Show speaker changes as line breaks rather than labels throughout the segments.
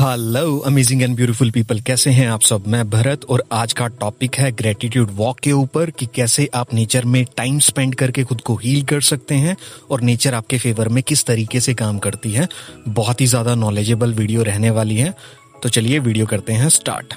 Hello amazing and beautiful people कैसे हैं आप सब? मैं भरत और आज का टॉपिक है ग्रेटिट्यूड वॉक के ऊपर कि कैसे आप नेचर में टाइम स्पेंड करके खुद को हील कर सकते हैं और नेचर आपके फेवर में किस तरीके से काम करती है। बहुत ही ज़्यादा नॉलेजेबल वीडियो रहने वाली है। तो चलिए वीडियो करते हैं स्टार्ट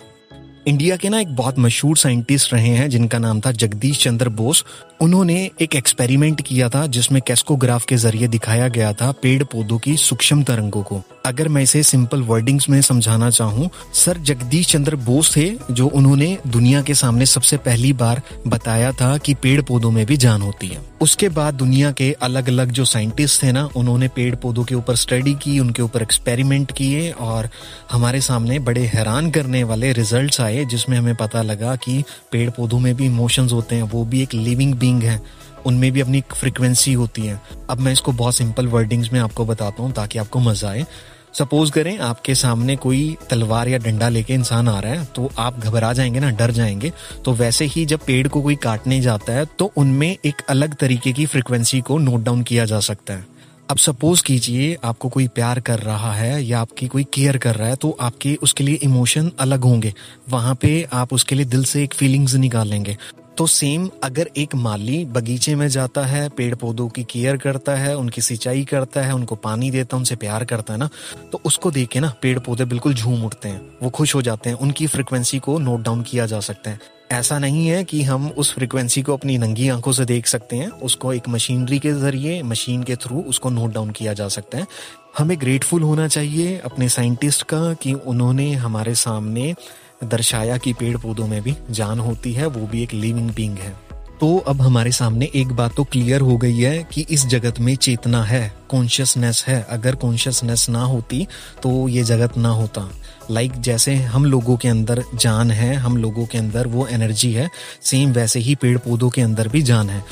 इंडिया के ना एक बहुत मशहूर साइंटिस्ट रहे हैं जिनका नाम था जगदीश चंद्र बोस। उन्होंने एक एक्सपेरिमेंट किया था जिसमें कैस्कोग्राफ के ज़रिए दिखाया गया था पेड़ पौधों की सूक्ष्म तरंगों को। अगर मैं इसे सिंपल वर्डिंग्स में समझाना चाहूँ, सर जगदीश चंद्र बोस थे, जो उन्होंने दुनिया के सामने सबसे पहली बार बताया था कि पेड़ पौधों में भी जान होती है। उसके बाद दुनिया के अलग अलग जो साइंटिस्ट थे ना, उन्होंने पेड़ पौधों के ऊपर स्टडी की, उनके ऊपर एक्सपेरिमेंट किए, और हमारे सामने बड़े हैरान करने वाले रिजल्ट्स आए, जिसमें हमें पता लगा कि पेड़ पौधों में भी इमोशंस होते हैं, वो भी एक लिविंग बींग है। उनमें भी अपनी फ्रिक्वेंसी होती है। अब मैं इसको बहुत सिंपल वर्डिंग्स में आपको बताता हूँ, ताकि आपको मज़ा आए। सपोज़ करें आपके सामने कोई तलवार या डंडा लेके इंसान आ रहा है तो आप घबरा जाएँगे ना, डर जाएँगे। तो वैसे ही जब पेड़ को कोई काटने जाता है तो उनमें एक अलग तरीके की फ्रिक्वेंसी को नोट डाउन किया जा सकता है। अब सपोज़ कीजिए आपको कोई प्यार कर रहा है या आपकी कोई केयर कर रहा है तो आपके उसके लिए इमोशन अलग होंगे। वहाँ पे आप उसके लिए दिल से एक फीलिंग्स निकालेंगे तो सेम अगर एक माली बगीचे में जाता है पेड़ पौधों की केयर करता है, उनकी सिंचाई करता है, उनको पानी देता है, उनसे प्यार करता है ना तो उसको देख के ना पेड़ पौधे बिल्कुल झूम उठते हैं, वो खुश हो जाते हैं, उनकी फ्रिक्वेंसी को नोट डाउन किया जा सकता है। ऐसा नहीं है कि हम उस फ्रिक्वेंसी को अपनी नंगी आँखों से देख सकते हैं, उसको एक मशीनरी के ज़रिए मशीन के थ्रू उसको नोट डाउन किया जा सकता है। हमें ग्रेटफुल होना चाहिए अपने साइंटिस्ट का कि उन्होंने हमारे सामने दर्शाया कि पेड़ पौधों में भी जान होती है, वो भी एक लिविंग बींग है। तो अब हमारे सामने एक बात तो क्लियर हो गई है कि इस जगत में चेतना है कॉन्शियसनेस है। अगर कॉन्शियसनेस ना होती तो ये जगत ना होता। लाइक like जैसे हम लोगों के अंदर जान है, हम लोगों के अंदर वो एनर्जी है सेम वैसे ही पेड़ पौधों के अंदर भी जान है।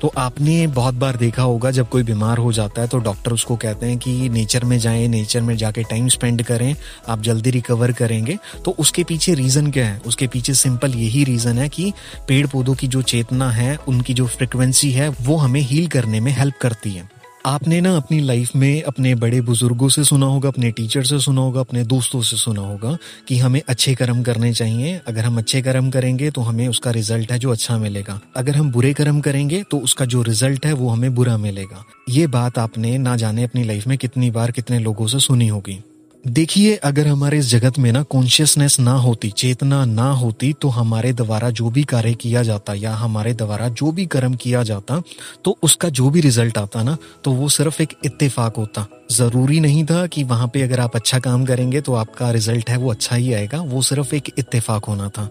तो आपने बहुत बार देखा होगा, जब कोई बीमार हो जाता है तो डॉक्टर उसको कहते हैं कि नेचर में जाएँ, नेचर में जाके टाइम स्पेंड करें, आप जल्दी रिकवर करेंगे। तो उसके पीछे रीजन क्या है? उसके पीछे सिंपल यही रीजन है कि पेड़ पौधों की जो चेतना है, उनकी जो फ्रिक्वेंसी है, वो हमें हील करने में हेल्प करती है। आपने ना अपनी लाइफ में अपने बड़े बुज़ुर्गों से सुना होगा, अपने टीचर से सुना होगा, अपने दोस्तों से सुना होगा कि हमें अच्छे कर्म करने चाहिए। अगर हम अच्छे कर्म करेंगे तो हमें उसका रिज़ल्ट है जो अच्छा मिलेगा। अगर हम बुरे कर्म करेंगे तो उसका जो रिज़ल्ट है वो हमें बुरा मिलेगा। ये बात आपने ना जाने अपनी लाइफ में कितनी बार कितने लोगों से सुनी होगी। देखिए, अगर हमारे इस जगत में ना कॉन्शियसनेस ना होती, चेतना ना होती तो हमारे द्वारा जो भी कार्य किया जाता या हमारे द्वारा जो भी कर्म किया जाता तो उसका जो भी रिज़ल्ट आता ना तो वो सिर्फ़ एक इत्तेफाक होता। ज़रूरी नहीं था कि वहाँ पे अगर आप अच्छा काम करेंगे तो आपका रिज़ल्ट है, वो अच्छा ही आएगा, वो सिर्फ़ एक इत्तेफाक होना था।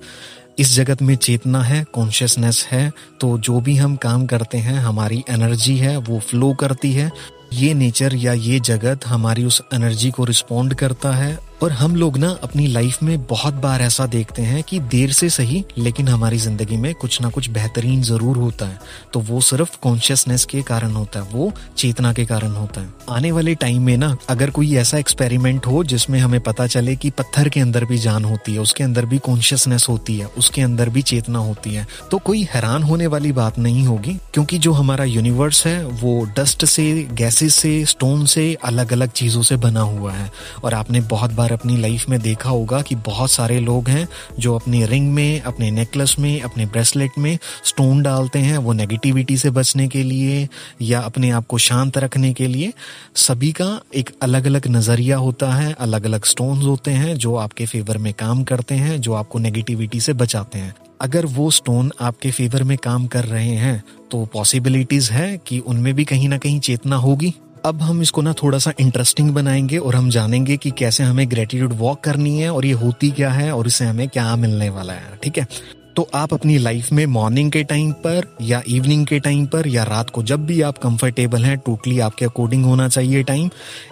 इस जगत में चेतना है कॉन्शियसनेस है तो जो भी हम काम करते हैं, हमारी एनर्जी है, वो फ्लो करती है ये नेचर या ये जगत हमारी उस एनर्जी को रिस्पोंड करता है और हम लोग ना अपनी लाइफ में बहुत बार ऐसा देखते हैं कि देर से सही, लेकिन हमारी ज़िंदगी में कुछ ना कुछ बेहतरीन ज़रूर होता है। तो वो सिर्फ़ कॉन्शियसनेस के कारण होता है, वो चेतना के कारण होता है। आने वाले टाइम में ना, अगर कोई ऐसा एक्सपेरिमेंट हो जिसमें हमें पता चले कि पत्थर के अंदर भी जान होती है, उसके अंदर भी कॉन्शियसनेस होती है, उसके अंदर भी चेतना होती है तो कोई हैरान होने वाली बात नहीं होगी, क्योंकि जो हमारा यूनिवर्स है, वो डस्ट से गैसेस से स्टोन से अलग अलग चीज़ों से बना हुआ है। और आपने बहुत बार अपनी लाइफ में देखा होगा कि बहुत सारे लोग हैं जो अपनी रिंग में, अपने नेकलेस में, अपने ब्रेसलेट में स्टोन डालते हैं वो नेगेटिविटी से बचने के लिए या अपने आप को शांत रखने के लिए। सभी का एक अलग अलग नज़रिया होता है अलग अलग स्टोन होते हैं जो आपके फेवर में काम करते हैं, जो आपको नेगेटिविटी से बचाते हैं। अगर वो स्टोन आपके फेवर में काम कर रहे हैं तो पॉसिबिलिटीज है कि उनमें भी कहीं ना कहीं चेतना होगी। अब हम इसको ना थोड़ा सा इंटरेस्टिंग बनाएँगे और हम जानेंगे कि कैसे हमें ग्रेटिट्यूड वॉक करनी है और ये होती क्या है और इससे हमें क्या मिलने वाला है, ठीक है? तो आप अपनी लाइफ में मॉर्निंग के टाइम पर या इवनिंग के टाइम पर या रात को जब भी आप कंफर्टेबल हैं टोटली आपके अकॉर्डिंग होना चाहिए time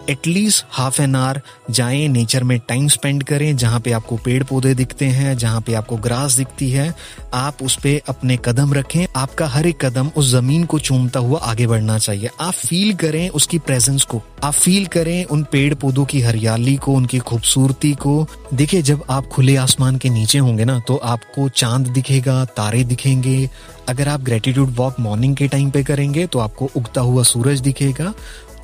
at least half an hour जाएँ नेचर में टाइम स्पेंड करें, जहाँ पे आपको पेड़ पौधे दिखते हैं, जहाँ पे आपको ग्रास दिखती है, आप उस पर अपने कदम रखें, आपका हर एक कदम उस ज़मीन को चूमता हुआ आगे बढ़ना चाहिए। आप फील करें उसकी प्रेजेंस को। आप फील करें उन पेड़ पौधों की हरियाली को, उनकी खूबसूरती को। देखिए, जब आप खुले आसमान के नीचे होंगे ना तो आपको चाँद दिखेगा, तारे दिखेंगे। अगर आप ग्रेटिट्यूड वॉक मॉर्निंग के टाइम पे करेंगे तो आपको उगता हुआ सूरज दिखेगा।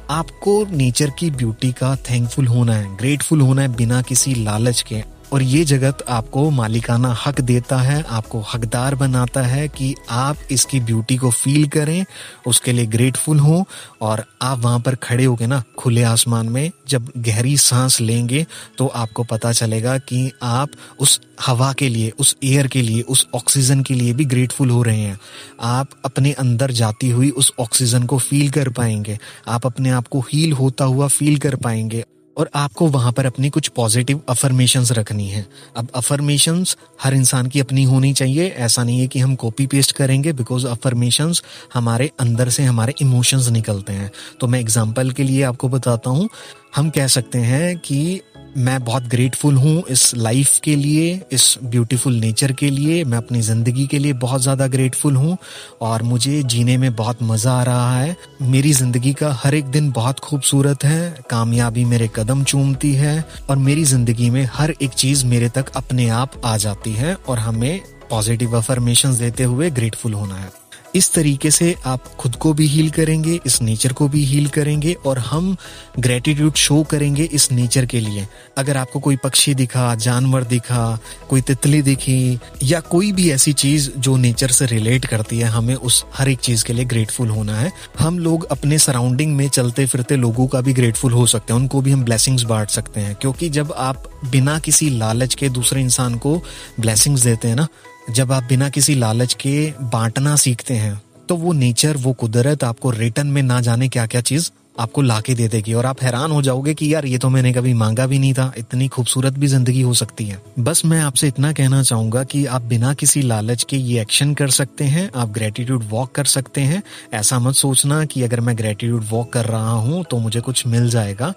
आपको नेचर की ब्यूटी का थैंकफुल होना है ग्रेटफुल होना है बिना किसी लालच के। और ये जगत आपको मालिकाना हक देता है, आपको हकदार बनाता है कि आप इसकी ब्यूटी को फील करें, उसके लिए ग्रेटफुल हो और आप वहाँ पर खड़े हो ना खुले आसमान में जब गहरी सांस लेंगे तो आपको पता चलेगा कि आप उस हवा के लिए, उस एयर के लिए, उस ऑक्सीजन के लिए भी ग्रेटफुल हो रहे हैं। आप अपने अंदर जाती हुई उस ऑक्सीजन को फील कर पाएँगे। आप अपने आप को हील होता हुआ फील कर पाएँगे और आपको वहाँ पर अपनी कुछ पॉजिटिव अफर्मेशन रखनी है। अब अफर्मेशन हर इंसान की अपनी होनी चाहिए। ऐसा नहीं है कि हम कॉपी पेस्ट करेंगे बिकॉज़ अफर्मेशन हमारे अंदर से हमारे इमोशंस निकलते हैं। तो मैं एग्ज़ाम्पल के लिए आपको बताता हूँ। हम कह सकते हैं कि मैं बहुत ग्रेटफुल हूँ इस लाइफ के लिए, इस ब्यूटीफुल नेचर के लिए। मैं अपनी ज़िंदगी के लिए बहुत ज़्यादा ग्रेटफुल हूँ और मुझे जीने में बहुत मज़ा आ रहा है। मेरी ज़िंदगी का हर एक दिन बहुत खूबसूरत है, कामयाबी मेरे कदम चूमती है और मेरी ज़िंदगी में हर एक चीज़ मेरे तक अपने आप आ जाती है और हमें पॉजिटिव अफर्मेशन देते हुए ग्रेटफुल होना है। इस तरीके से आप खुद को भी हील करेंगे, इस नेचर को भी हील करेंगे और हम ग्रेटिट्यूड शो करेंगे इस नेचर के लिए। अगर आपको कोई पक्षी दिखा, जानवर दिखा, कोई तितली दिखी या कोई भी ऐसी चीज़ जो नेचर से रिलेट करती है, हमें उस हर एक चीज़ के लिए ग्रेटफुल होना है। हम लोग अपने सराउंडिंग में चलते फिरते लोगों का भी ग्रेटफुल हो सकते हैं, उनको भी हम ब्लेसिंग्स बांट सकते हैं। क्योंकि जब आप बिना किसी लालच के दूसरे इंसान को ब्लेसिंग्स देते हैं ना जब आप बिना किसी लालच के बांटना सीखते हैं तो वो नेचर, वो कुदरत आपको रिटर्न में ना जाने क्या क्या चीज़ आपको लाके दे देगी। और आप हैरान हो जाओगे कि यार, ये तो मैंने कभी मांगा भी नहीं था, इतनी खूबसूरत भी ज़िंदगी हो सकती है। बस मैं आपसे इतना कहना चाहूँगा कि आप बिना किसी लालच के ये एक्शन कर सकते हैं, आप ग्रेटिट्यूड वॉक कर सकते हैं। ऐसा मत सोचना कि अगर मैं ग्रेटिट्यूड वॉक कर रहा हूँ तो मुझे कुछ मिल जाएगा।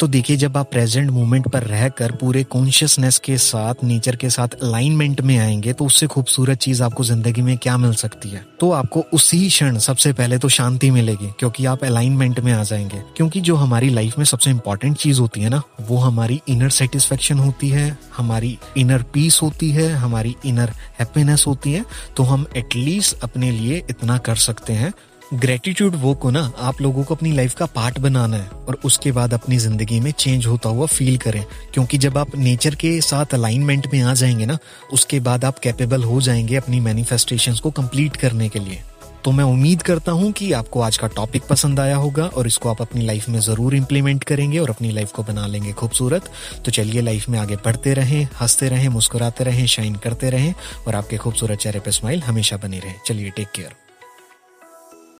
तो देखिए, जब आप प्रेजेंट मोमेंट पर रहकर पूरे कॉन्शियसनेस के साथ नेचर के साथ अलाइनमेंट में आएँगे तो उससे खूबसूरत चीज़ आपको ज़िंदगी में क्या मिल सकती है? तो आपको उसी क्षण सबसे पहले तो शांति मिलेगी, क्योंकि आप अलाइनमेंट में आ जाएँगे। क्योंकि जो हमारी लाइफ में सबसे इंपॉर्टेंट चीज़ होती है ना, वो हमारी इनर सेटिस्फेक्शन होती है, हमारी इनर पीस होती है, हमारी इनर हैप्पीनेस होती है तो हम एटलीस्ट अपने लिए इतना कर सकते हैं। ग्रेटिट्यूड वो को ना आप लोगों को अपनी लाइफ का पार्ट बनाना है और उसके बाद अपनी ज़िंदगी में चेंज होता हुआ फील करें। क्योंकि जब आप नेचर के साथ अलाइनमेंट में आ जाएँगे ना, उसके बाद आप कैपेबल हो जाएँगे अपनी मैनिफेस्टेशन को कंप्लीट करने के लिए। तो मैं उम्मीद करता हूँ कि आपको आज का टॉपिक पसंद आया होगा और इसको आप अपनी लाइफ में ज़रूर इम्प्लीमेंट करेंगे और अपनी लाइफ को बना लेंगे खूबसूरत। तो चलिए लाइफ में आगे बढ़ते रहें, हँसते रहें, मुस्कुराते रहें शाइन करते रहें और आपके खूबसूरत चेहरे पर स्माइल हमेशा बनी रहे। चलिए टेक केयर